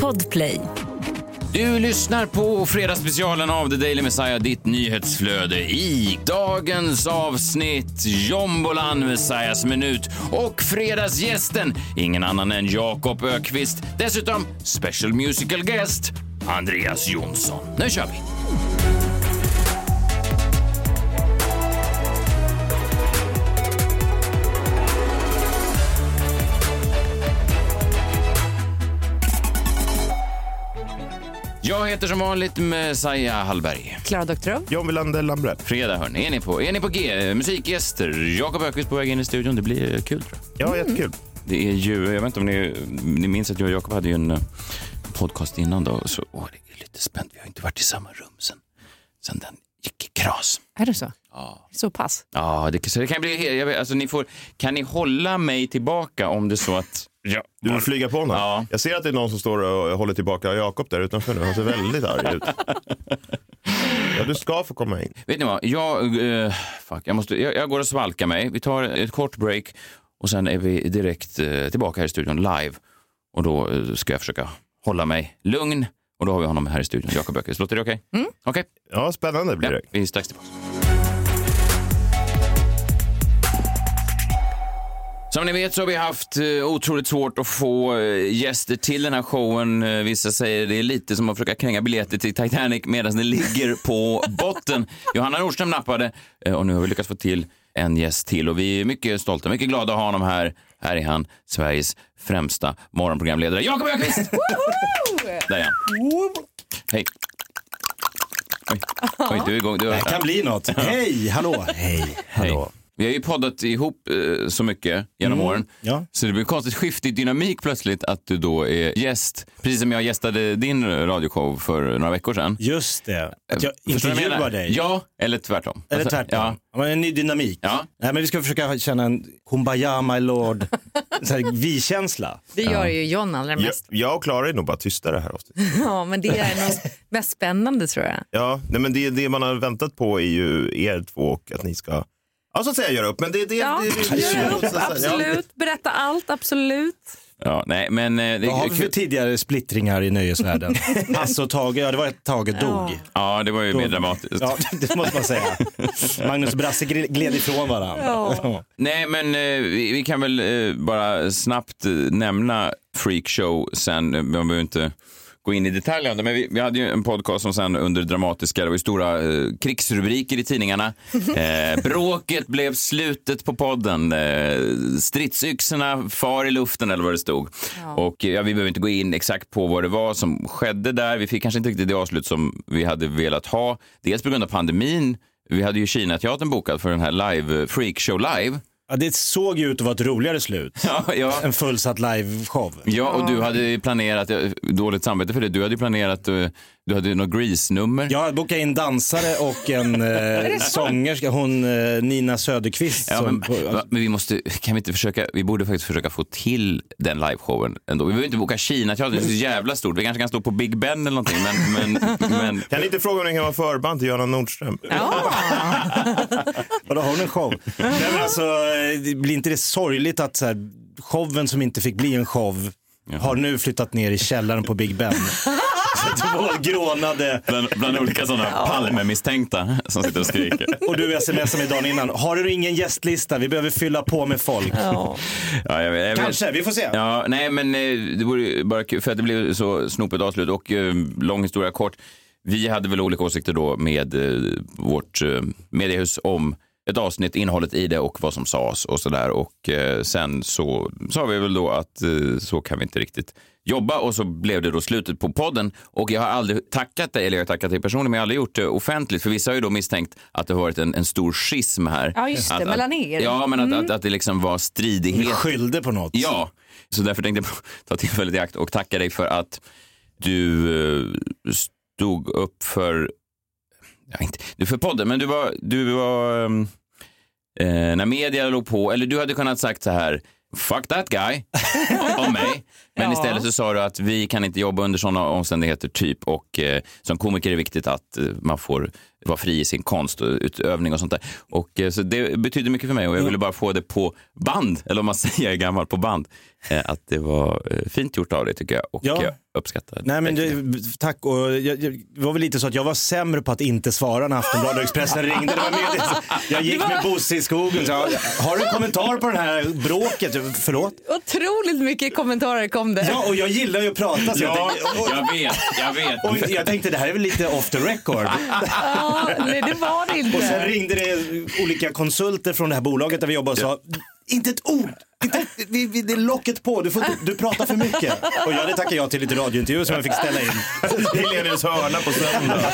Podplay. Du lyssnar på fredagsspecialen av The Daily Messiah, ditt nyhetsflöde. I dagens avsnitt Jombolan, Messiahs minut och fredagsgästen, ingen annan än Jakob Ökvist. Dessutom special musical guest, Andreas Jonsson. Nu kör vi! Jag heter som vanligt Messiah Hallberg. Klara Doktorow. John Wilander Lambre. Fredag hörni, är ni på, är ni på G? Musikgäster, Jakob Ökvist på väg in i studion. Det blir kul tror jag. Ja, jättekul. Det är ju, jag vet inte om ni, ni minns att jag och Jakob hade ju en eh, podcast innan då. Så, åh, det är lite spänt, vi har inte varit i samma rum sen, sen den gick i kras. Är det så? Ja. Så pass? Ja, det, så det kan bli, jag vet, alltså ni får, kan ni hålla mig tillbaka om det är så att Ja. Du vill flyga på honom? Ja. Jag ser att det är någon som står och håller tillbaka Jakob där utanför nu. Han ser väldigt arg ut. Ja, du ska få komma in. Vet ni vad? Jag, eh, fuck, jag, måste, jag, jag går och svalkar mig. Vi tar ett kort break och sen är vi direkt eh, tillbaka här i studion live. Och då eh, ska jag försöka hålla mig lugn. Och då har vi honom här i studion, Jakob Öqvist. Låter det okej? Mm. Okej, Ja, spännande blir ja, det. vi är strax tillbaka. Som ni vet så har vi haft eh, otroligt svårt att få eh, gäster till den här showen. Eh, Vissa säger det är lite som att försöka kränga biljetter till Titanic medan den ligger på botten. Johanna Nordström nappade och nu har vi lyckats få till en gäst till och vi är mycket stolta, mycket glada att ha honom här. Här är han, Sveriges främsta morgonprogramledare, Jakob Öqvist! Där är han. Hej. Oj, Oj du är igång. Du Det här kan bli något. Hej, hallå. Hej, hallå. Vi har ju poddat ihop eh, så mycket genom Mm, åren. ja. Så det blir konstigt skifte i dynamik plötsligt att du då är gäst. Precis som jag gästade din radioshow för några veckor sedan. Just det. Att jag vad jag intervjuar dig. Ja, eller tvärtom. Eller Alltså, tvärtom. Ja. En ny dynamik. Ja. Nej, men vi ska försöka känna en kumbaya my lord, vi-känsla. Det gör ju John allra Jag, mest. jag och Klara är nog bara tysta det här avsnittet. Ja, men det är nog mest spännande tror jag. Ja, nej, men det, det man har väntat på är ju er två och att ni ska, ja så att säga göra upp. Men det, det, Ja, det, det, gör upp, absolut. Berätta allt, absolut. Ja, nej, men eh, det Vad har vi för tidigare splittringar i nöjesvärlden? Hasse och Tage, ja det var ett Tage dog. Ja, det var ju mer dramatiskt. Ja, det måste man säga. Magnus och Brasse gl- gled ifrån varandra. Ja. Nej, men eh, vi, vi kan väl eh, bara snabbt nämna Freakshow sen. Man behöver inte gå in i detalj om det, men vi, vi hade ju en podcast som sen under dramatiska, det var ju stora eh, krigsrubriker i tidningarna. Eh, bråket blev slutet på podden. Eh, stridsyxorna far i luften eller vad det stod. Och eh, ja, vi behöver inte gå in exakt på vad det var som skedde där. Vi fick kanske inte riktigt det avslut som vi hade velat ha. Dels på grund av pandemin. Vi hade ju Kinateatern bokad för den här live, Freakshow live. Ja, det såg ju ut att vara ett roligare slut. Ja, ja. En fullsatt liveshow. Ja, och du hade planerat, dåligt samvete för det, du hade planerat, eh, du hade något Grease-nummer. Jag bokade in dansare och en eh, sångerska, hon eh, Nina Söderqvist. Ja, som, men, på, va, men vi måste, kan vi inte försöka, vi borde faktiskt försöka få till den liveshowen ändå. Vi behöver inte boka Kina teatern, det är så jävla stort. Vi kanske kan stå på Big Ben eller någonting, men, men, men Kan ni inte fråga om ni kan vara förband till Göran Nordström? Vadå, har hon en show? Nej, men alltså, eh, det blir inte det sorgligt att så här, showen som inte fick bli en show har nu flyttat ner i källaren på Big Ben. Två grånade bland, bland olika sådana Palme-misstänkta som sitter och skriker. och du smsar mig dagen innan. Har du ingen gästlista? Vi behöver fylla på med folk. Ja. Ja, jag, vet- jag vet. Kanske, vi får se. Ja, nej, men eh, det vore bara kul för att det blev så snopet avslut och eh, lång historia kort. Vi hade väl olika åsikter då med eh, vårt eh, mediehus om ett avsnitt, innehållet i det och vad som sades och sådär. Och eh, sen så sa vi väl då att eh, så kan vi inte riktigt jobba och så blev det då slutet på podden. Och jag har aldrig tackat dig, eller jag har tackat dig personligen, men jag har aldrig gjort det offentligt. För vissa har ju då misstänkt att det har varit en, en stor schism här. Ja, just det, att, mellan att, er. Ja, men att, att, att det liksom var stridighet. Skyldig på något. Ja, så därför tänkte jag ta tillfället i akt och tacka dig för att du eh, stod upp för, ja, inte du för podden, men du var, du var ehm, eh, när media låg på, eller du hade kunnat sagt så här, fuck that guy, om mig. Men Ja. istället så sa du att vi kan inte jobba under sådana omständigheter typ och eh, som komiker är det viktigt att eh, man får vara fri i sin konst och utövning och sånt där. Och, eh, så det betyder mycket för mig och jag ville bara få det på band, eller om man säger jag är gammal, på band. Eh, att det var eh, fint gjort av dig tycker jag och Ja. jag uppskattar Nej men det, tack och jag, jag, det var väl lite så att jag var sämre på att inte svara när Aftonbladet och Expressen ringde. Det var mer det. Jag gick med Bosse i skogen så jag, har du en kommentar på det här bråket? Förlåt? Otroligt mycket kommentarer kom det. Ja och jag gillar ju att prata så jag, Ja, tänkte, och, jag vet, jag vet. och jag tänkte det här är väl lite off the record. Ja, nej, det var det inte. Och sen ringde det olika konsulter från det här bolaget där vi jobbar och sa inte ett ord, inte, vi, vi, det är locket på, du, får, du pratar för mycket. Och jag hade tackat ja till lite radiointervjuer som jag fick ställa in. Helenius hörna på söndag.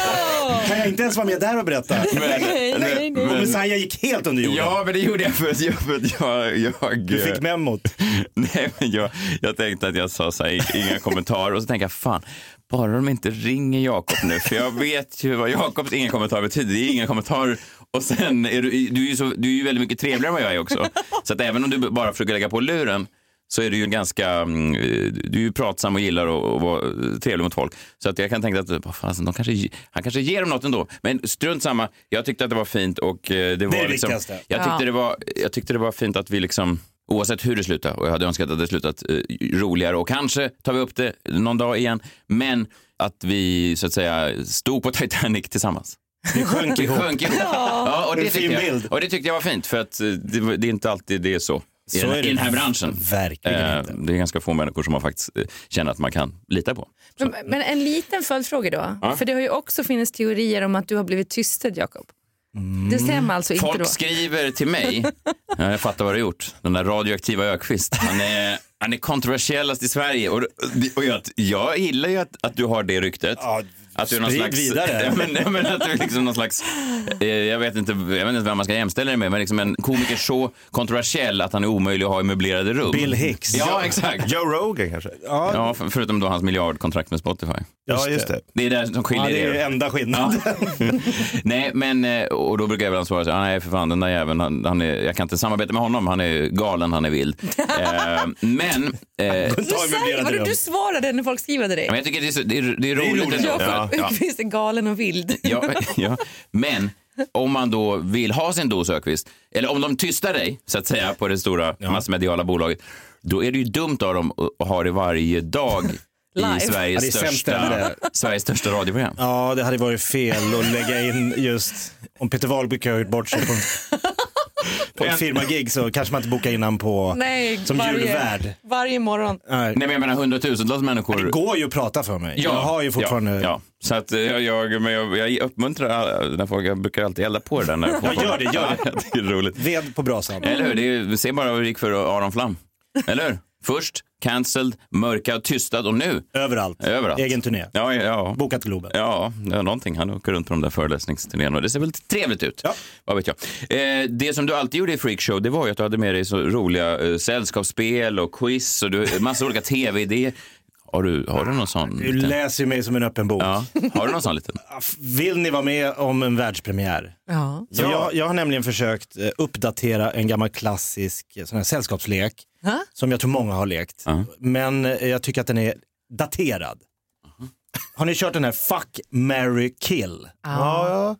Kan jag inte ens vara med där och berätta? nej, nej, nej. Och Messiah gick helt under jorden. Ja, men det gjorde jag för att jag... För att jag, jag Du fick memot. Nej, men jag, jag tänkte att jag sa så här, inga kommentarer och så tänkte jag fan, bara de inte ringer Jakob nu, för jag vet ju vad Jakobs inga kommentarer betyder. Det är inga kommentarer och sen är du, du, är ju så, du är ju väldigt mycket trevligare än vad jag är också. Så att även om du bara försöker lägga på luren så är du ju ganska, mm, du är ju pratsam och gillar att vara trevlig mot folk. Så att jag kan tänka att fan, de kanske, han kanske ger dem något ändå. Men strunt samma, jag tyckte att det var fint och eh, det var det liksom, jag tyckte, Ja. det var, jag tyckte det var fint att vi liksom Oavsett hur det slutade, och jag hade önskat att det slutat eh, roligare och kanske tar vi upp det någon dag igen, men att vi så att säga stod på Titanic tillsammans. Vi sjönk Vi ihop. sjönk ihop. Ja, och, det En fin tyckte jag, bild. och det tyckte jag var fint, för att eh, det, det är inte alltid det är så. I, Så den, är det I den här branschen. Verkligen Eh, inte. det är ganska få människor som man faktiskt eh, känner att man kan lita på. Men, men en liten följdfråga då. För det har ju också funnits teorier om att du har blivit tystad, Jakob. Det stämmer alltså inte Folk då? skriver till mig, ja, jag fattar vad du har gjort, den där radioaktiva Ökvist. Han är, han är kontroversiellast i Sverige och, och jag, jag gillar ju att, att du har det ryktet. Ja, att du är någon sprid slags, vidare. Ja, men, ja, men att du är liksom någon slags, eh, jag vet, inte, jag vet inte vem man ska jämställa dig med, men liksom en komiker så kontroversiell att han är omöjlig att ha i möblerade rum. Bill Hicks. Ja, exakt. Joe Rogan kanske? Ja, Ja, för- förutom då hans miljardkontrakt med Spotify. Ja, just det. Det är det som skiljer ja, det är er. ju enda skillnaden. Nej, men eh, och då brukar jag väl svara så här, "Ah, nej för fan den där jäveln, han, han är, jag kan inte samarbeta med honom, han är galen, han är vild. eh, men, eh, Du, säger, möblerade vad rum. du svarade när folk skriver till dig. men jag tycker det är, så, det är, det är roligt. roligt. ändå. Jakob Ja, ja, Öqvist är galen och vild. ja, ja. Men om man då vill ha sin dos Öqvist, eller om de tystar dig så att säga på det stora massmediala bolaget, då är det ju dumt av dem att- ha det varje dag Live. i Ja, Sveriges, sämst största. Sveriges största radioprogram. Ja, det hade varit fel att lägga in just, om Peter Wahlbeck har gjort bort sig på, på ett firmagig så kanske man inte bokar innan på, Nej, som varje, julvärd. varje morgon. Nej. Men jag menar hundratusentals människor. Det går ju att prata för mig. jag har ju fortfarande... Ja, ja. Så att eh, jag, jag, men jag, jag uppmuntrar alla, när folk, jag brukar alltid elda på det där. När folk Ja, gör det, gör det. det är roligt. Ved på brasan. Eller hur? Det är, se bara hur det gick för Aron Flam. Eller hur? Först cancelled, mörkad, tystad och nu Överallt. överallt. Egen turné. Ja, ja. Bokat Globen. Ja, är någonting. Han åker runt på de där föreläsningsturnéerna och det ser väl trevligt ut. Ja. Vad vet jag. Eh, det som du alltid gjorde i Freakshow, det var ju att du hade med dig så roliga eh, sällskapsspel och quiz och du, massa olika tv-idéer. Har du, har du någon sån? Du liten? läser ju mig som en öppen bok. Ja, har du någon sån liten? Vill ni vara med om en världspremiär? Ja. Så jag, jag har nämligen försökt eh, uppdatera en gammal klassisk eh, sån här sällskapslek Ha? som jag tror många har lekt. Ja. Men eh, jag tycker att den är daterad. Har ni kört den här Fuck, marry, kill? Ja, ja.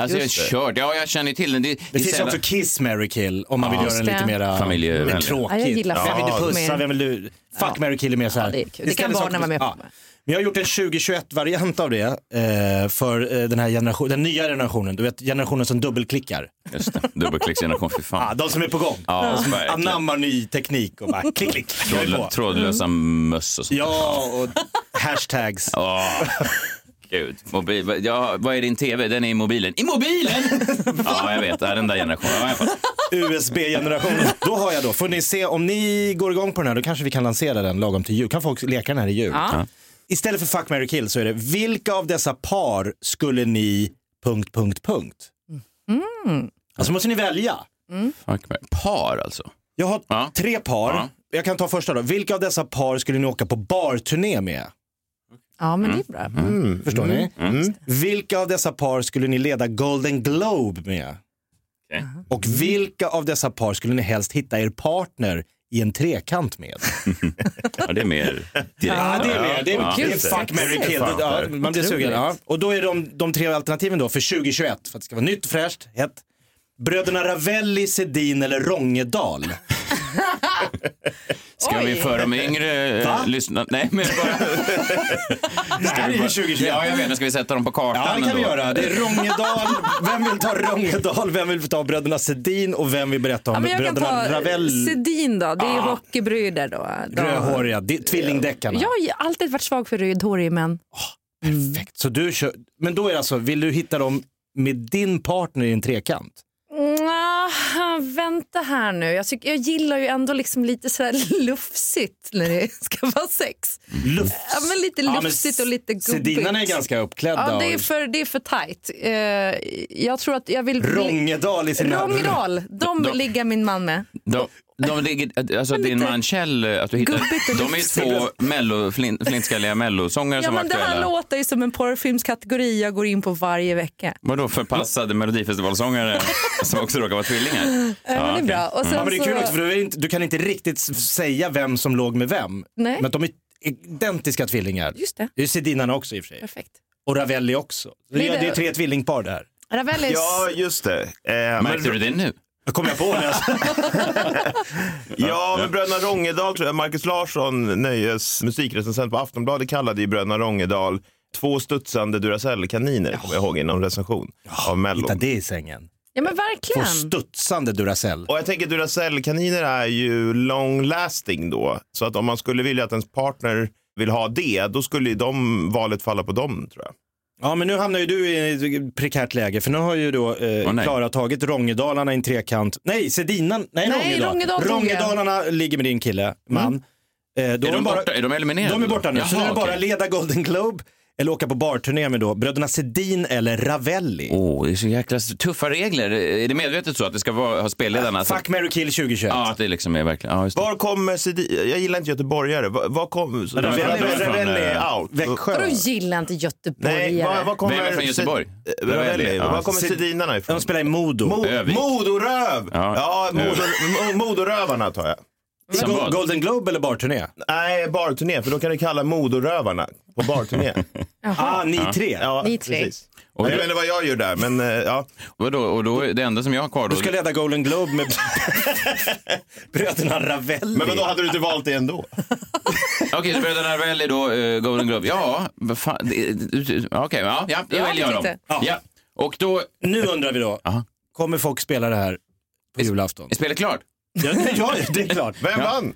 Alltså jag Just det. kört, ja jag känner till den. Det, Det finns ju också Kiss, marry, kill om man vill Ja, göra den lite det. mera Familjevänlig. mer tråkigt. Ja, jag gillar Vem vill du Ja, pussa, vem vill du... Fuck, marry, kill är mer så här. Ja, det. Det kan barnen vara med på. Men jag har gjort en 2021-variant av det eh, för eh, den här generation, den nya generationen. Du vet generationen som dubbelklickar. Just det, dubbelklicksgeneration, fy Ah, fan. de som är på gång. Ja, som verkligen. anammar ny teknik och bara klick, klick. Trådlö-. Trådlösa möss och sånt. Ja, och hashtags. Åh, Gud, mobil. Ja, vad är din tv? Den är i mobilen. I mobilen? ja, jag vet. Det är den där generationen. Ja, jag. USB-generationen. Då har jag då, får ni se, om ni går igång på den här då kanske vi kan lansera den lagom till jul. Kan folk leka den här i jul? Ja. Istället för fuck, marry, kill så är det vilka av dessa par skulle ni... Punkt, punkt, punkt. Alltså måste ni välja. Fuck me. Par alltså. Jag har Ja. tre par. Ja. Jag kan ta första då. Vilka av dessa par skulle ni åka på barturné med? Ja, men det är bra. Mm. Förstår ni? Vilka av dessa par skulle ni leda Golden Globe med? Okej. Och vilka av dessa par skulle ni helst hitta er partner i en trekant med? Ja, det är mer direkt. Ja, det är mer. Det är, Ja. det är fuck, marry, kill. Ja, man blir sugen. Ja. Och då är de, de tre alternativen då för 2021, för att det ska vara nytt, fräscht, hett. Bröderna Ravelli, Sedin eller Rongedal. Ska vi Oj. för de yngre Va? eh, lyssna? Nej, men bara... Det här är ju 2021. Ja, jag vet. Nu ska vi sätta dem på kartan Ja, det kan vi ändå. göra. Det är Rongedal. Vem vill ta Rongedal? Vem vill ta bröderna Sedin? Och vem vill berätta Ja, om jag kan bröderna ta Ravelli? Sedin då, det är hockeybröder då. De- Rödhåriga, tvillingdeckarna. Jag har alltid varit svag för rödhåriga män. Perfekt. Så du kör, men då är det alltså, vill du hitta dem med din partner i en trekant? Vänta här nu, jag, tycker, jag gillar ju ändå liksom lite så här lufsigt när det ska vara sex. Lufs. Ja, men lite Ja, men lufsigt och lite gubbigt. Sedinarna är ganska uppklädda. Ja, det är för, det är för tajt. Eh, jag tror att jag vill... Rongedal i sina... Rongedal, de De- ligger min man med. De, de ligger, alltså Men din man Kjell, att du hittar, de är två mello, flint, flintskalliga mellosångare Ja, som var men det här aktuella. låter ju som en porrfilmskategori jag går in på varje vecka. Vadå förpassade melodifestivalsångare som också råkar vara tvillingar? Ja, men det är bra. Och sen Ja, men det är kul så- också för du, inte, du kan inte riktigt säga vem som låg med vem. Nej. Men de är identiska tvillingar. Just det, Det är Sedinarna också i och för sig. perfekt. Och Ravelli också. Det är, det- det är tre tvillingpar där. Ravellis... Ja, just det. Eh, Märkte men, du det nu? Jag kommer jag på det. Alltså. Ja, men Bröderna Rongedal tror jag. Marcus Larsson, nöjes musikrecensent på Aftonbladet, kallade ju Bröderna Rongedal två studsande Duracell-kaniner, kommer jag ihåg i någon recension av Mello. Hitta det i sängen. Ja men Två verkligen. studsande Duracell. Och jag tänker Duracell-kaniner är ju long lasting då. Så att om man skulle vilja att ens partner vill ha det, då skulle ju de valet falla på dem tror jag. Ja, men nu hamnar ju du i ett prekärt läge för nu har ju då eh, nej. Klara tagit Rongedalarna i en trekant. Nej, Sedinan. Nej, Nej, jag. Rongedalarna ligger med din kille, man. Eh, då Är de, bara, borta? Är de eliminerade? De är borta nu. så nu är det Jaha, bara leda Golden Globe eller åka på barturné med då bröderna Sedin eller Ravelli. Åh, det är så jäkla tuffa regler. Är det medvetet så att det ska vara, ha spelledarna? så- Fuck, marry, kill 2021. Ja, att det liksom är verkligen... Ja, just det. Var kommer Sedi- Jag gillar inte göteborgare. Var, var kom... Ravelli, Ravelli, Ravelli, är out. Växjö. Vadå gillar inte göteborgare? Nej, var, var kommer Vem är från Göteborg? Sed- Ravelli. Ravelli, ja. Var kommer Sed- Sedinarna ifrån? De spelar i Modo. Mo- Övik. Modoröv! Ja. Ja, Modor, Mo- Modorövarna tar jag. Go-? Golden Globe eller barturné? Nej, barturné, för då kan du kalla Modorövarna på barturné. Ah, ni tre. Ja, Ni tre. precis. Och jag då- vet inte vad jag gör där, men eh, ja. Och då, är det enda som jag har kvar då... Du ska leda Golden Globe med bröderna Ravelli. Men då hade du inte valt det ändå? Okej, så bröderna väljer då uh, Golden Globe. Ja, Okej, ja, ja, då väljer jag dem. Ja. Och då... Nu undrar vi då, Aha. kommer folk spela det här på julafton? Är spelet klart? Ja, ja, det är klart. Vem vann?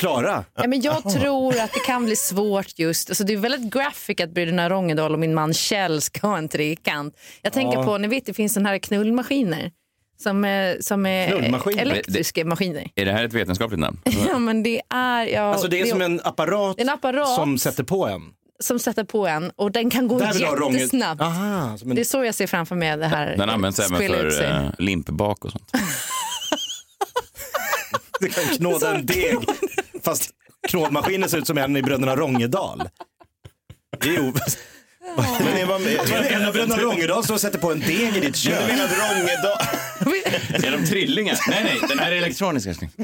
Klara? Ja, men jag tror att det kan bli svårt just. Alltså, det är väldigt graphic att bröderna Rongedal och min man Kjell ska ha en trekant. Jag tänker på, ni vet det finns såna här knullmaskiner. Som är, som är elektriska maskiner. Är det här ett vetenskapligt namn? Ja men det är... Ja, Alltså det är som en apparat, en apparat som sätter på en. som sätter på en och den kan gå jättesnabbt. Aha, en... Det är så jag ser framför mig det här Den används även för uh, limpbak och sånt. det kan knåda en deg. Fast knådmaskinen ser ut som en i Bröderna Rongedal. Det är ju... Men ni var med. En av Bröderna Rongedal står och sätter på en deg i ditt Du kök. menar att Rongedal... Är de trillingar? Nej, nej, den här är elektronisk älskling.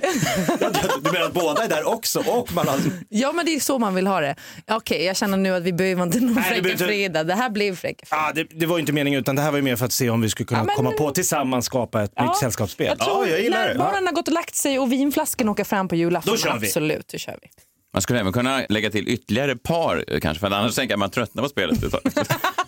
Du menar att båda är där också? Och man har... Ja men det är så man vill ha det. Okej jag känner nu att vi behöver inte någon Fräcka behöver inte- Fredag. Det här blev Fräcka Fredag. ah, det, det var inte meningen utan det här var ju mer för att se om vi skulle kunna Ja, men- komma på tillsammans skapa ett nytt sällskapsspel. Jag tror Ja, jag gillar när det. barnen har gått och lagt sig och vinflaskan åker fram på julafton. Då kör vi. Absolut, då kör vi. Man skulle även kunna lägga till ytterligare par eh, kanske, för att annars tänker jag att man tröttnar på spelet.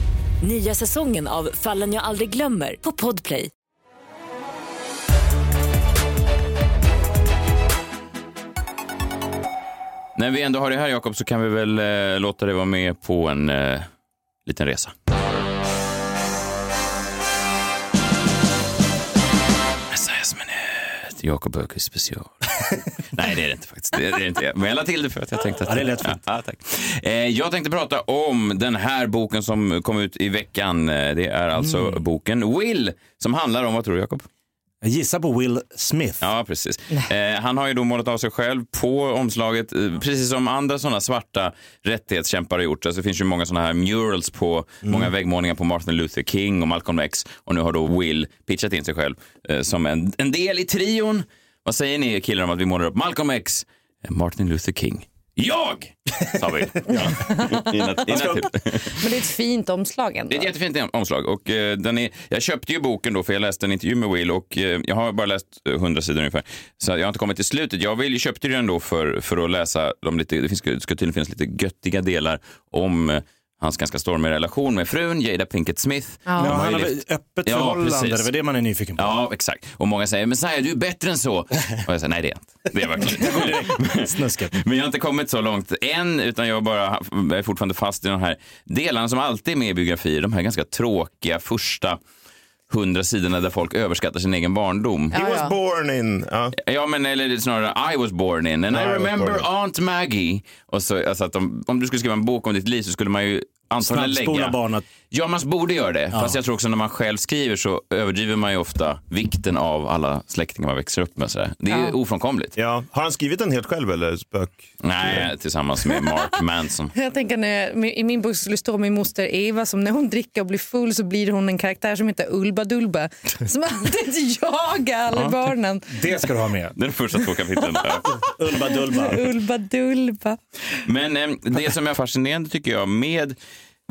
Nya säsongen av Fallen jag aldrig glömmer på Podplay. När vi ändå har det här Jakob så kan vi väl eh, låta dig vara med på en eh, liten resa. Jakob Öqvist special. Nej, det är det inte faktiskt. Det är det inte. Men jag la till det för att jag tänkte att... Ja, det lät fint. Ja, tack. Eh, jag tänkte prata om den här boken som kom ut i veckan. Eh, Det är alltså Mm. boken Will som handlar om, vad tror du Jakob? Jag gissar på Will Smith. Ja, precis. Eh, han har ju då målat av sig själv på omslaget, eh, precis som andra sådana svarta rättighetskämpar har gjort. Alltså, det finns ju många sådana här murals på, många väggmålningar på Martin Luther King och Malcolm X. Och nu har då Will pitchat in sig själv eh, som en, en del i trion. Vad säger ni killar om att vi målar upp Malcolm X, eh, Martin Luther King? Jag! Sa vi. Ja. Typ. Men det är ett fint omslag ändå. Det är ett jättefint omslag. Och, eh, den är, jag köpte ju boken då för jag läste en intervju med Will och eh, jag har bara läst eh, 100 sidor ungefär. Så jag har inte kommit till slutet. Jag vill, köpte ju den då för, för att läsa de lite, det finns, det ska tydligen finnas lite göttiga delar om eh, hans ganska stormiga relation med frun Jada Pinkett Smith. Ja, har han har levt- öppet Ja, förhållande, precis. det var det man är nyfiken på. Ja, exakt. Och många säger, men Saja, du är bättre än så. Och jag säger, nej det är inte. Det är verkligen inte. Men jag har inte kommit så långt än, utan jag bara är fortfarande fast i de här delarna som alltid är med i biografier. De här ganska tråkiga första hundra sidorna där folk överskattar sin egen barndom. He was born in... Ja. Ja, men eller snarare I was born in and I, I remember. Aunt Maggie. Och så, alltså att om, om du skulle skriva en bok om ditt liv så skulle man ju antagligen lägga... barnet. Ja, man borde göra det. Fast jag tror också när man själv skriver så överdriver man ju ofta vikten av alla släktingar man växer upp med. Sådär. Det är ju ofrånkomligt. Ja. Har han skrivit den helt själv eller spök? Nej, tillsammans med Mark Manson. Jag tänker när, i min bok skulle stå min moster Eva som när hon dricker och blir full så blir hon en karaktär som heter Ulba Dulba. Som alltid jagar alla barnen. Det ska du ha med. Den första två kapitlen. Ja. Ulba Dulba. Ulba Dulba. Men eh, det som är fascinerande tycker jag med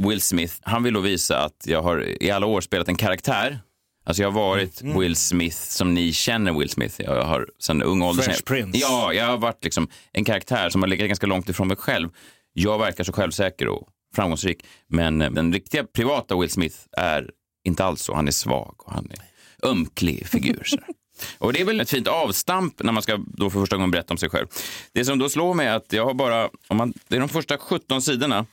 Will Smith, han vill då visa att jag har i alla år spelat en karaktär. Alltså jag har varit Mm. Will Smith som ni känner Will Smith. Jag har sedan ung ålder. Fresh Prince. Ja, jag har varit liksom en karaktär som har legat ganska långt ifrån mig själv. Jag verkar så självsäker och framgångsrik. Men eh, den riktiga privata Will Smith är inte alls så. Han är svag och han är ömklig figur. Och det är väl ett fint avstamp när man ska då för första gången berätta om sig själv. Det som då slår mig är att jag har bara, om man, det är de första 17 sidorna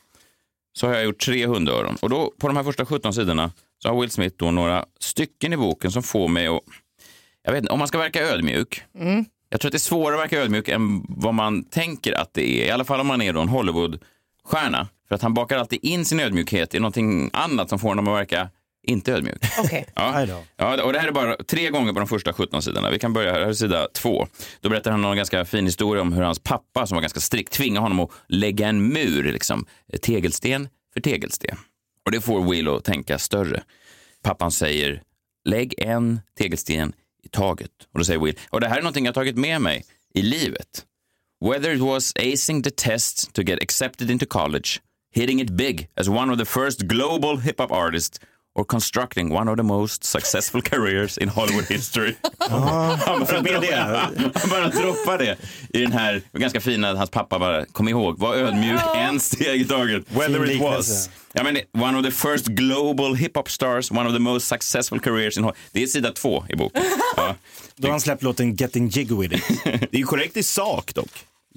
så har jag gjort tre hundöron. Och då på de här första 17 sidorna så har Will Smith då några stycken i boken som får mig att, jag vet inte, om man ska verka ödmjuk. Jag tror att det är svårare att verka ödmjuk än vad man tänker att det är. I alla fall om man är då en Hollywoodstjärna. För att han bakar alltid in sin ödmjukhet i någonting annat som får honom att verka inte ödmjuk. Okej. Ja. Ja, och det här är bara tre gånger på de första 17 sidorna. Vi kan börja här, här är sida två. Då berättar han en ganska fin historia om hur hans pappa, som var ganska strikt, tvingade honom att lägga en mur, liksom, tegelsten för tegelsten. Och det får Will att tänka större. Pappan säger, lägg en tegelsten i taget. Och då säger Will, och det här är någonting jag tagit med mig i livet. Whether it was acing the test to get accepted into college, hitting it big as one of the first global hip hop artists, or constructing one of the most successful careers in Hollywood history. han, bara droppar, han bara droppar det i den här ganska fina, hans pappa bara, kom ihåg, var ödmjuk, en steg i taget. Whether it was. Ja, men one of the first global hip-hop stars, one of the most successful careers in Hollywood. Det är sida två i boken. Ja. Då har han släppt låten Getting Jiggy With It. Det är ju korrekt i sak dock.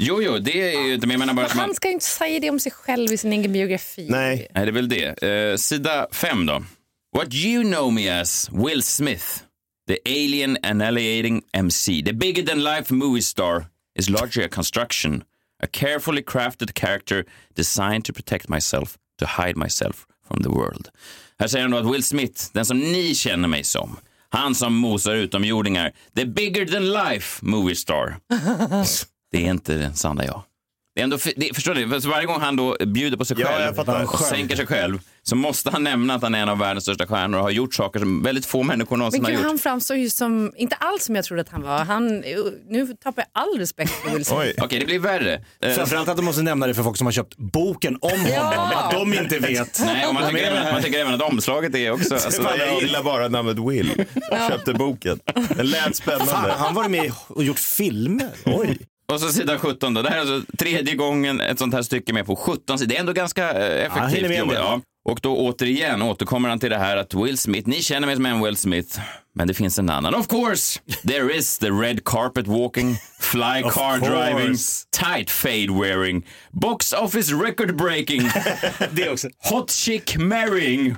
Jo, jo, det är ju inte, men jag menar bara att man... Han ska ju inte säga det om sig själv i sin egen biografi. Nej. Nej, det är väl det. Eh, sida fem då. What you know me as, Will Smith, the alien annihilating MC, the bigger than life movie star, is largely a construction, a carefully crafted character designed to protect myself, to hide myself from the world. Här säger han då att Will Smith, den som ni känner mig som, han som mosar utomjordingar, the bigger than life movie star. Det är inte den sanna jag. Det är ändå, det, förstår du? För varje gång han då bjuder på sig Ja, själv fattar. och sänker sig själv så måste han nämna att han är en av världens största stjärnor och har gjort saker som väldigt få människor någonsin Men har gjort. han framstår ju som, inte alls som jag trodde att han var. Han, nu tappar jag all respekt för Will Smith. Oj. Okej, det blir värre. Eh, Framförallt att de måste nämna det för folk som har köpt boken om honom. Att de inte vet. nej, och man tycker, även, man tycker även att omslaget är också... Alltså, Fan, jag gillar bara namnet Will. Jag köpte boken. Den lät Fan, spännande. han varit med och gjort filmer. Oj. Och så sida 17 då. Det här är alltså tredje gången ett sånt här stycke med på 17 sidor. Det är ändå ganska eh, Ja, effektivt det. Ja. Och då återigen återkommer han till det här att Will Smith, ni känner mig som en Will Smith, men det finns en annan. Of course, there is the red carpet walking, fly car driving, tight fade wearing, box office record breaking, Det också. hot chick marrying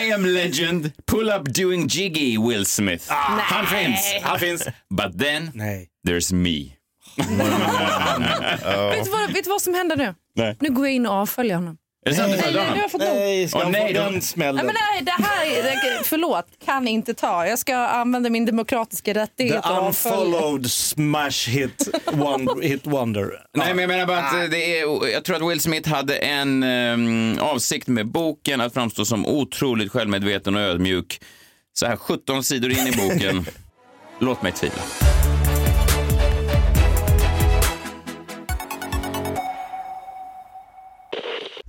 I am legend, pull up doing jiggy Will Smith. Han finns, han finns. But then Nej. there's me. Vet, du vad, vet du vad som händer nu? Nej. Nu går jag in och avföljer honom. Är det sant? Du Nej, nej, nu har jag fått nog. Nej, ska Åh, han nej, få då- den smällen? Nej, men nej, det här är, det- förlåt, kan inte ta. Jag ska använda min demokratiska rättighet. The och avfölja. unfollowed smash hit, one, hit wonder. Nej, men jag menar bara att eh, det är, jag tror att Will Smith hade en ehm, avsikt med boken att framstå som otroligt självmedveten och ödmjuk. Så här 17 sidor in i boken. Låt mig tvivla.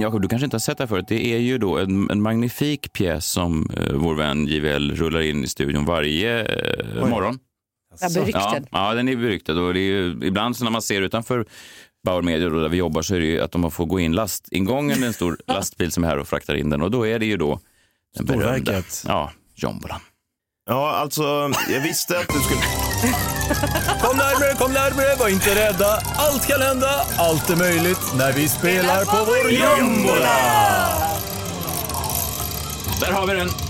Jakob, du kanske inte har sett det här förut. Det är ju då en, en magnifik pjäs som eh, vår vän JVL rullar in i studion varje eh, morgon. Är beryktad. Ja, ja, den är beryktad. Och det är ju, ibland så när man ser utanför Bauer Media där vi jobbar så är det ju att de får gå in lastingången, en stor lastbil som är här och fraktar in den. Och då är det ju då den berömda, ja, jombolan. Ja, alltså, jag visste att du skulle... Kom närmare, kom närmare, var inte rädda. Allt kan hända, allt är möjligt när vi spelar på vår jombola. Där har vi den.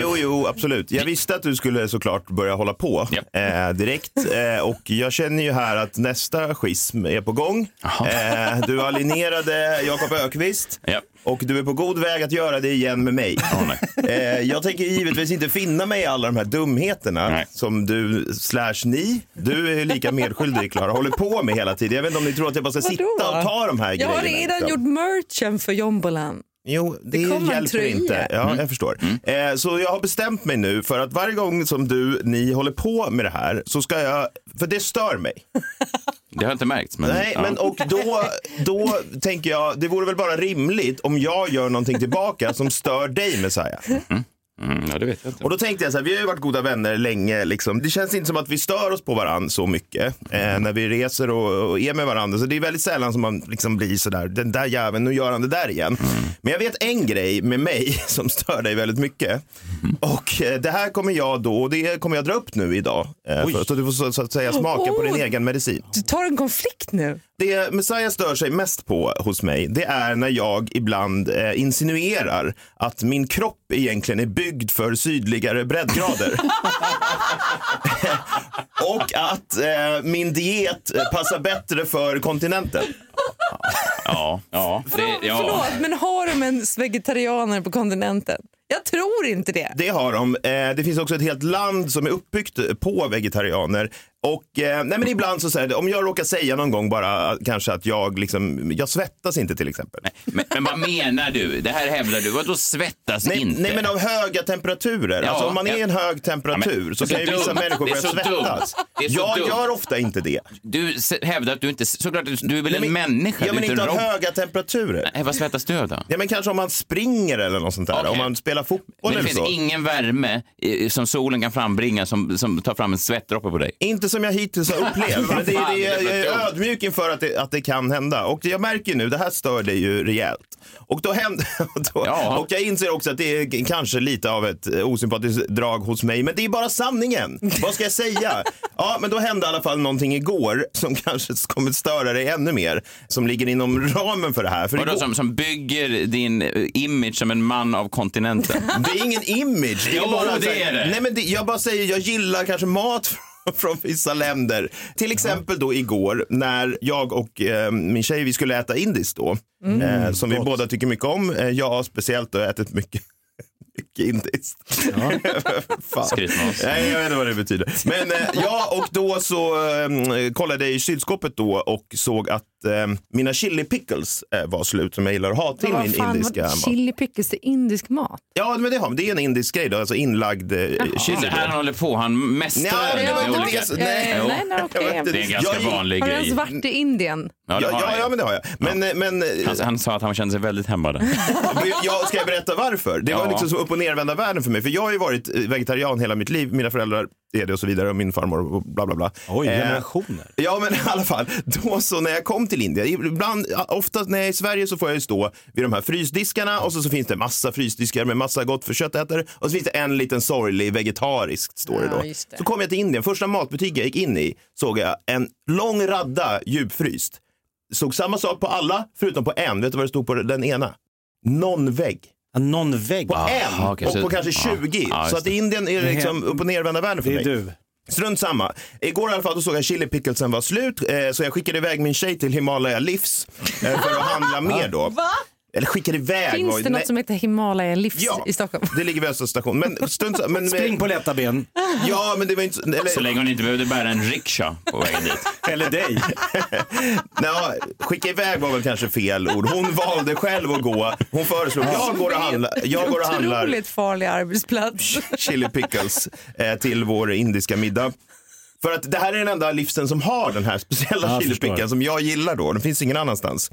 Jo, jo, absolut. Jag visste att du skulle såklart börja hålla på Ja. eh, direkt. Eh, och jag känner ju här att nästa schism är på gång. Eh, du alinierade Jakob Ökvist. Ja. Och du är på god väg att göra det igen med mig. Eh, jag tänker givetvis inte finna mig i alla de här dumheterna Nej. som du slash ni, du är lika medskyldig Klara, håller på med hela tiden. Jag vet inte om ni tror att jag bara ska Vadå? sitta och ta de här Jag har grejerna. redan liksom. gjort merchen för jombolan. Jo, det, en hjälper inte. Ja, Mm. jag förstår. Eh, så jag har bestämt mig nu för att varje gång som du, ni håller på med det här så ska jag, för det stör mig. Det har inte märkts. Men, Nej, ja. men och då, då tänker jag, det vore väl bara rimligt om jag gör någonting tillbaka som stör dig Messiah. Mm, ja, det vet jag inte. Och då tänkte jag så här, vi har ju varit goda vänner länge. Liksom. Det känns inte som att vi stör oss på varandra så mycket eh, när vi reser och, och är med varandra. Så det är väldigt sällan som man liksom blir så där, den där jäveln, nu gör han det där igen. Men jag vet en grej med mig som stör dig väldigt mycket. Och eh, det här kommer jag då, och det kommer jag dra upp nu idag. Eh, för, så du får så, så att säga smaka på din egen medicin. Du tar en konflikt nu. Det Messiah stör sig mest på hos mig, det är när jag ibland eh, insinuerar att min kropp egentligen är byggd för sydligare breddgrader. Och att eh, min diet passar bättre för kontinenten. Ja, ja, det, ja. Förlåt, men har de ens vegetarianer på kontinenten? Jag tror inte det. Det har de. Eh, det finns också ett helt land som är uppbyggt på vegetarianer. Och eh, nej men ibland så säger det, om jag råkar säga någon gång bara eh, kanske att jag liksom, jag svettas inte till exempel. Men, men vad menar du? Det här hävdar du. Vadå svettas Nej, inte? nej men av höga temperaturer. Ja, alltså om man är i en hög temperatur Ja, men- så kan så ju vissa människor börja så svettas. Så Jag dumt. gör ofta inte det. Du hävdar att du inte... Såklart, du, du är väl Nej, en men- människa? Ja men inte av höga temperaturer. Nej, vad svettas du av då? Ja men kanske om man springer eller något sånt där. Okej. Om man spelar fotboll Men det eller finns ingen värme som solen kan frambringa som, som tar fram en svettdroppe på dig. Inte som jag hittills har upplevt. men det, det, jag för är ödmjuk inför att det, att det kan hända. Och jag märker nu, det här stör dig ju rejält. Och, då händer, då, Ja. och jag inser också att det är kanske lite av ett eh, osympatiskt drag hos mig. Men det är bara sanningen. Vad ska jag säga? Ja, men då hände i alla fall någonting igår som kanske kommer störa dig ännu mer. Som ligger inom ramen för det här. För Vadå, igår, som, som bygger din eh, image som en man av kontinenten? det är ingen image. Det är Jo, bara det är det. Nej, men det, jag bara säger, jag gillar kanske mat från vissa länder. Till exempel då igår när jag och eh, min tjej, vi skulle äta indiskt då. eh, som vi båda tycker mycket om. Eh, jag har speciellt då ätit mycket indiskt. Fan. Skrytmås. Nej, jag vet inte vad det betyder. Men eh, ja, och då så eh, kollade jag i kylskåpet då och såg att eh, mina chili pickles eh, var slut som jag gillar att ha till Vad min fan, indiska mat. Chili pickles, är indisk mat. Ja, men det, har, det är en indisk grej då, alltså inlagd eh, chili. Det här han håller på, han mästrar Nej, det var med inte det. Nej. Nej, nej. Det är en ganska Jag- vanlig Har du grej. ens varit i Indien? Ja, det Ja, har ja, han ja, men det har jag. Men, eh, men eh, han, han sa att han kände sig väldigt hemma där. jag ska jag berätta varför? Det var Ja. liksom så upp och nervända världen för mig. För jag har ju varit eh, vegetarian hela mitt liv. Mina föräldrar är det och så vidare och min farmor och bla bla bla. Oj, Eh, generationer. Ja, men i alla fall. Då så när jag kom till Indien, ibland, ofta när jag är i Sverige så får jag ju stå vid de här frysdiskarna och så, så finns det massa frysdiskar med massa gott för köttätare och så finns det en liten sorglig vegetariskt står det Ja, då. det. Så kom jag till Indien, första matbutik jag gick in i såg jag en lång radda djupfryst. Såg samma sak på alla förutom på en. Vet du vad det stod på den ena? Non-veg. Ja, Någon vägg. På en okej, och så- på kanske ja. 20. Ja, just så att i Indien är det liksom upp och nervända världen för Det mig. är du. Strunt samma. Igår i alla fall då såg jag chili picklesen var slut eh, så jag skickade iväg min tjej till Himalaya Livs eh, för att handla mer då. Va? Eller skickade iväg. Finns var- det något nej, som heter Himalaya Livs Ja, i Stockholm? det ligger vid Östra station. Men samma. Men, Spring på lätta ben. Ja, men det var inte... Eller, Så länge hon inte behövde bära en rikscha på vägen dit. Eller dig. nej, skicka iväg var väl kanske fel ord. Hon valde själv att gå. Hon föreslog, jag går och handlar. Jag går och handlar. Otroligt farlig arbetsplats. chili pickles eh, till vår indiska middag. För att det här är den enda livsen som har den här speciella Ja, chili förstår. picklen som jag gillar då. Den finns ingen annanstans.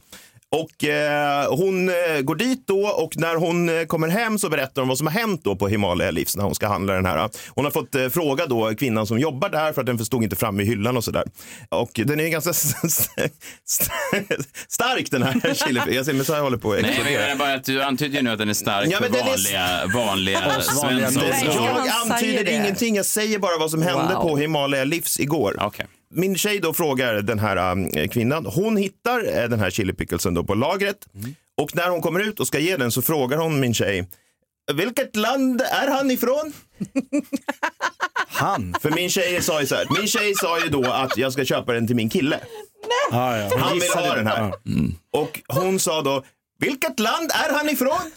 Och eh, hon eh, går dit då och när hon eh, kommer hem så berättar hon vad som har hänt då på Himalaya Livs när hon ska handla den här. Hon har fått eh, fråga då kvinnan som jobbar där för att den förstod inte fram i hyllan och sådär. Och den är ganska stark den här chili Jag ser mig så jag håller på att Nej, men explodera. menar bara att du antyder ju nu att den är stark Ja, men för den är- vanliga, vanliga vanliga Svensson. Nej, Jag antyder ingenting, jag säger bara vad som hände Wow. på Himalaya Livs igår. Okej. Min tjej då frågar den här um, kvinnan, hon hittar eh, den här chili picklesen då på lagret och när hon kommer ut och ska ge den så frågar hon min tjej, vilket land är han ifrån? Han. För min tjej sa ju så här, min tjej sa ju då att jag ska köpa den till min kille. Ja, ja. Han vill ha det. den här. Ja. Och hon sa då, vilket land är han ifrån?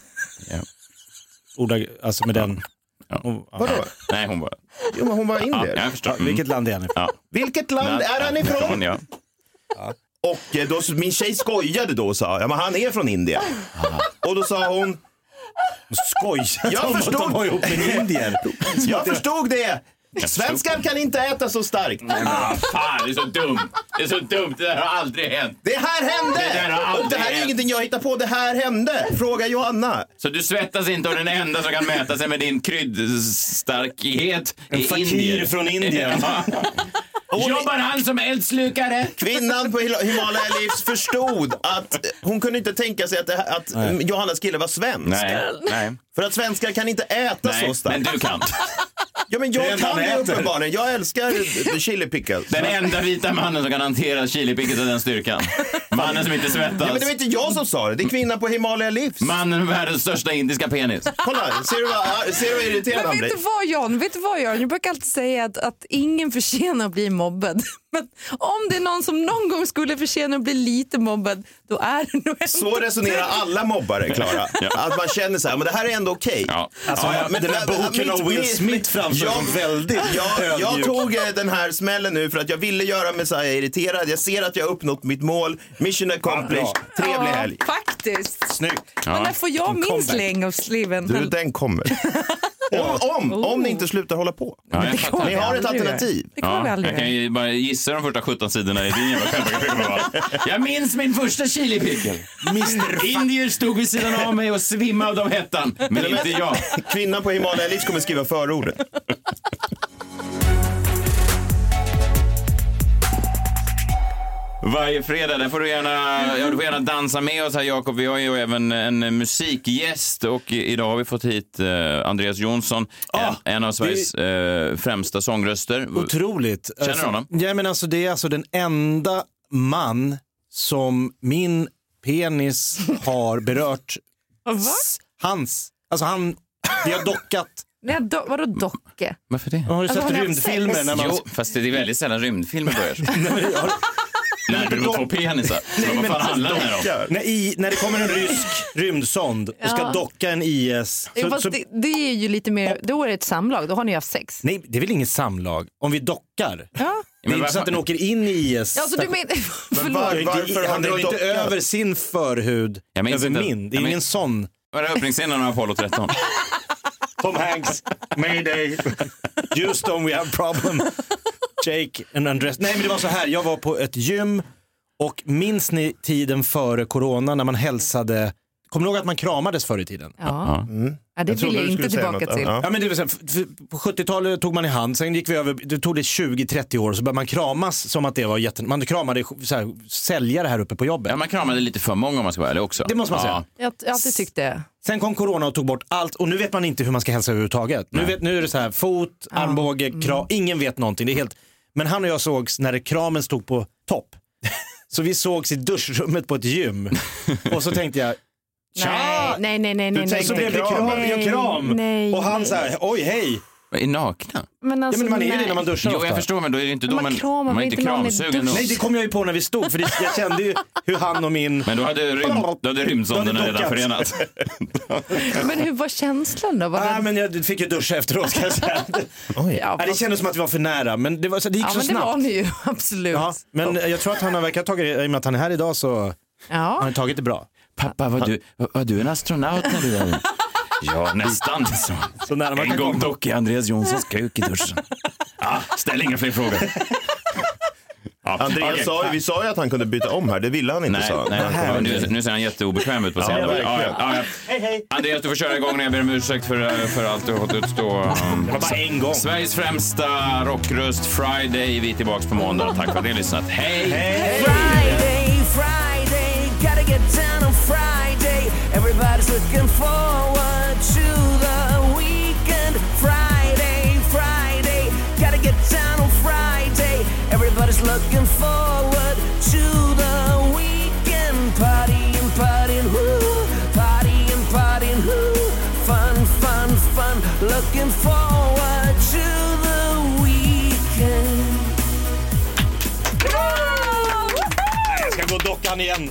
Ordag, alltså med den. Ja. Ja. Vadå? Nej, hon bara... Jo, men hon var Ja, indier. jag förstår. Mm. Vilket land är han ifrån? Ja. Vilket land är han ifrån? Ja. Och eh, då, min tjej skojade då och sa, ja men han är från Indien. Och då sa hon, Skojar Jag att förstod. de var ihop med en indier? jag förstod det. Svenskar kan inte äta så starkt. Ah, fan, det är så dumt. Det är så dumt. Det där har aldrig hänt. Det här hände! Det där har aldrig och det här är hänt. ingenting jag hittar på, det här hände. Fråga Johanna. Så du svettas inte och den enda som kan mäta sig med din kryddstarkhet En är fakir indier. från Indien. Jobbar han som eldslukare? Kvinnan på Hil- Himalaya Livs förstod att hon kunde inte tänka sig att, det här, att Johannas kille var svensk. Nej, nej, För att svenskar kan inte äta så nej. starkt. Men du kan. Ja, men jag kan äter. uppenbarligen. Jag älskar chili pickles. Den enda vita mannen som kan hantera chilipicket av den styrkan. Mannen som inte Ja, men svettas. det var inte jag som sa det, det är kvinnan på Himalaya Livs. Mannen med världens största indiska penis. Kolla, ser du vad, ser du vad irriterad Men han vet blir? du vad John, vet du vad John? Jag brukar alltid säga att, att ingen förtjänar att bli mobbad. Men om det är någon som någon gång skulle förtjäna att bli lite mobbad, då är det nog ändå Så resonerar alla mobbare, Klara. Att man känner så här, men det här är ändå okej. Ja. Alltså, Ja, men den här det- boken av Will Smith framstår som väldigt Jag, jag tog eh, den här smällen nu för att jag ville göra Messiah irriterad. Jag ser att jag har uppnått mitt mål. Mission accomplished. Ja, Trevlig helg. Faktiskt. Snyggt. Men när får jag En min comeback. släng av sleven? Du, den kommer. Om, om, om ni inte slutar hålla på. Ja, Ni vi har ett alternativ. Det kommer vi Ja, aldrig jag kan ju bara gissa de första 17 sidorna i din jävla självbiografi. Jag minns min första chilipickel. Indier stod vid sidan av mig och svimmade av hettan, men inte jag. Kvinnan på Himalaya Livs kommer skriva förordet. Varje fredag, där får du gärna, ja, du får gärna dansa med oss här Jakob. Vi har ju även en musikgäst och idag har vi fått hit eh, Andreas Jonsson, Ah, en, en av Sveriges eh, främsta sångröster. Otroligt. Känner du Alltså, honom? Ja, men alltså, det är alltså den enda man som min penis har berört. Hans. Alltså han, vi har dockat. Nej, do, vadå docke? Varför det? Har du Alltså, sett haft rymdfilmer när man... Jo, fast det är väldigt sällan rymdfilmer börjar så. Nej, mig två penisar? Så Vad fan handlar det här om? När, i, när det kommer en rysk rymdsond och ska Ja. docka en IS. Jo, Så, fast så, det, det är ju lite mer, då är det ett samlag, då har ni haft sex. nej, det är väl inget samlag? Om vi dockar? Ja, Det är inte så att den åker in i IS. alltså, du men, förlåt. var- Varför har han ni drar inte dockat? över sin förhud Jag minns över inte. min. Det är Jag ingen minns- sån. Var är öppningsscenen av Apollo 13? Tom Hanks, Mayday, Houston we have problem. Jake and Andres. Nej men det var så här, jag var på ett gym och minns ni tiden före corona när man hälsade Kommer du ihåg att man kramades förr i tiden? Ja. Ja, det Jag vill jag inte tillbaka något. till. Ja. Ja, men det vill säga, på 70-talet tog man i hand, sen gick vi över, det tog det 20-30 år så började man kramas som att det var jätte... Man kramade så här, säljare här uppe på jobbet. Ja, man kramade lite för många om man ska vara ärlig också. Det måste man säga. Jag har alltid tyckt det. Sen kom corona och tog bort allt och nu vet man inte hur man ska hälsa överhuvudtaget. Nu, vet, nu är det så här fot, armbåge, kram, ingen vet någonting. Det är helt... Men han och jag sågs när kramen stod på topp. Så vi sågs i duschrummet på ett gym och så tänkte jag Tja! Nej, nej, nej, nej. nej, så nej. det kram, Nej, en kram. nej, och han nej. så här, oj hej. Är nakna? Men, Ja, alltså, men man är ju det när man duschar Jo, ofta. jag förstår, men då är det inte då Man man, kramar man är inte kramsugen. Nej det kom jag ju på när vi stod för det, jag kände ju hur han och min Men då hade, rym, då hade rymdsonderna redan förenats. Men hur var känslan då? Var Nej, det... men jag fick ju duscha efteråt kan jag säga. ja, Nej, det fast... kändes som att vi var för nära men det, var, så, det gick ja, så men det snabbt. var ni ju, absolut. Ja, men jag tror att han har verkat tagit, i och med att han är här idag så har Ja. han tagit det bra. Pappa, var du, var, var du en astronaut när du var Ja, nästan. Så. Så nära man En kan gång komma. dock i Andreas Jonssons kuk i duschen. Ja, ställ inga fler frågor. Ja, Andreas okej. sa, vi sa ju att han kunde byta om här, det ville han inte Nej, sa. nej, ja, nu, nu ser han jätteobekväm ut på scenen. Ja, ja, ja. Hej hej. Andreas, du får köra igång när jag ber om ursäkt för, för allt du har fått utstå. Det var bara en gång. Sveriges främsta rockröst Friday. Vi är tillbaka på måndag. Tack för att ni har lyssnat. Hej! Friday, Friday, gotta get down. Everybody's looking forward to the weekend. Friday, Friday, gotta get down on Friday. Everybody's looking forward to the weekend. Partying, partying, woo, partying, partying, woo. Fun, fun, fun. Looking forward to the weekend. Jag ska gå och docka han igen.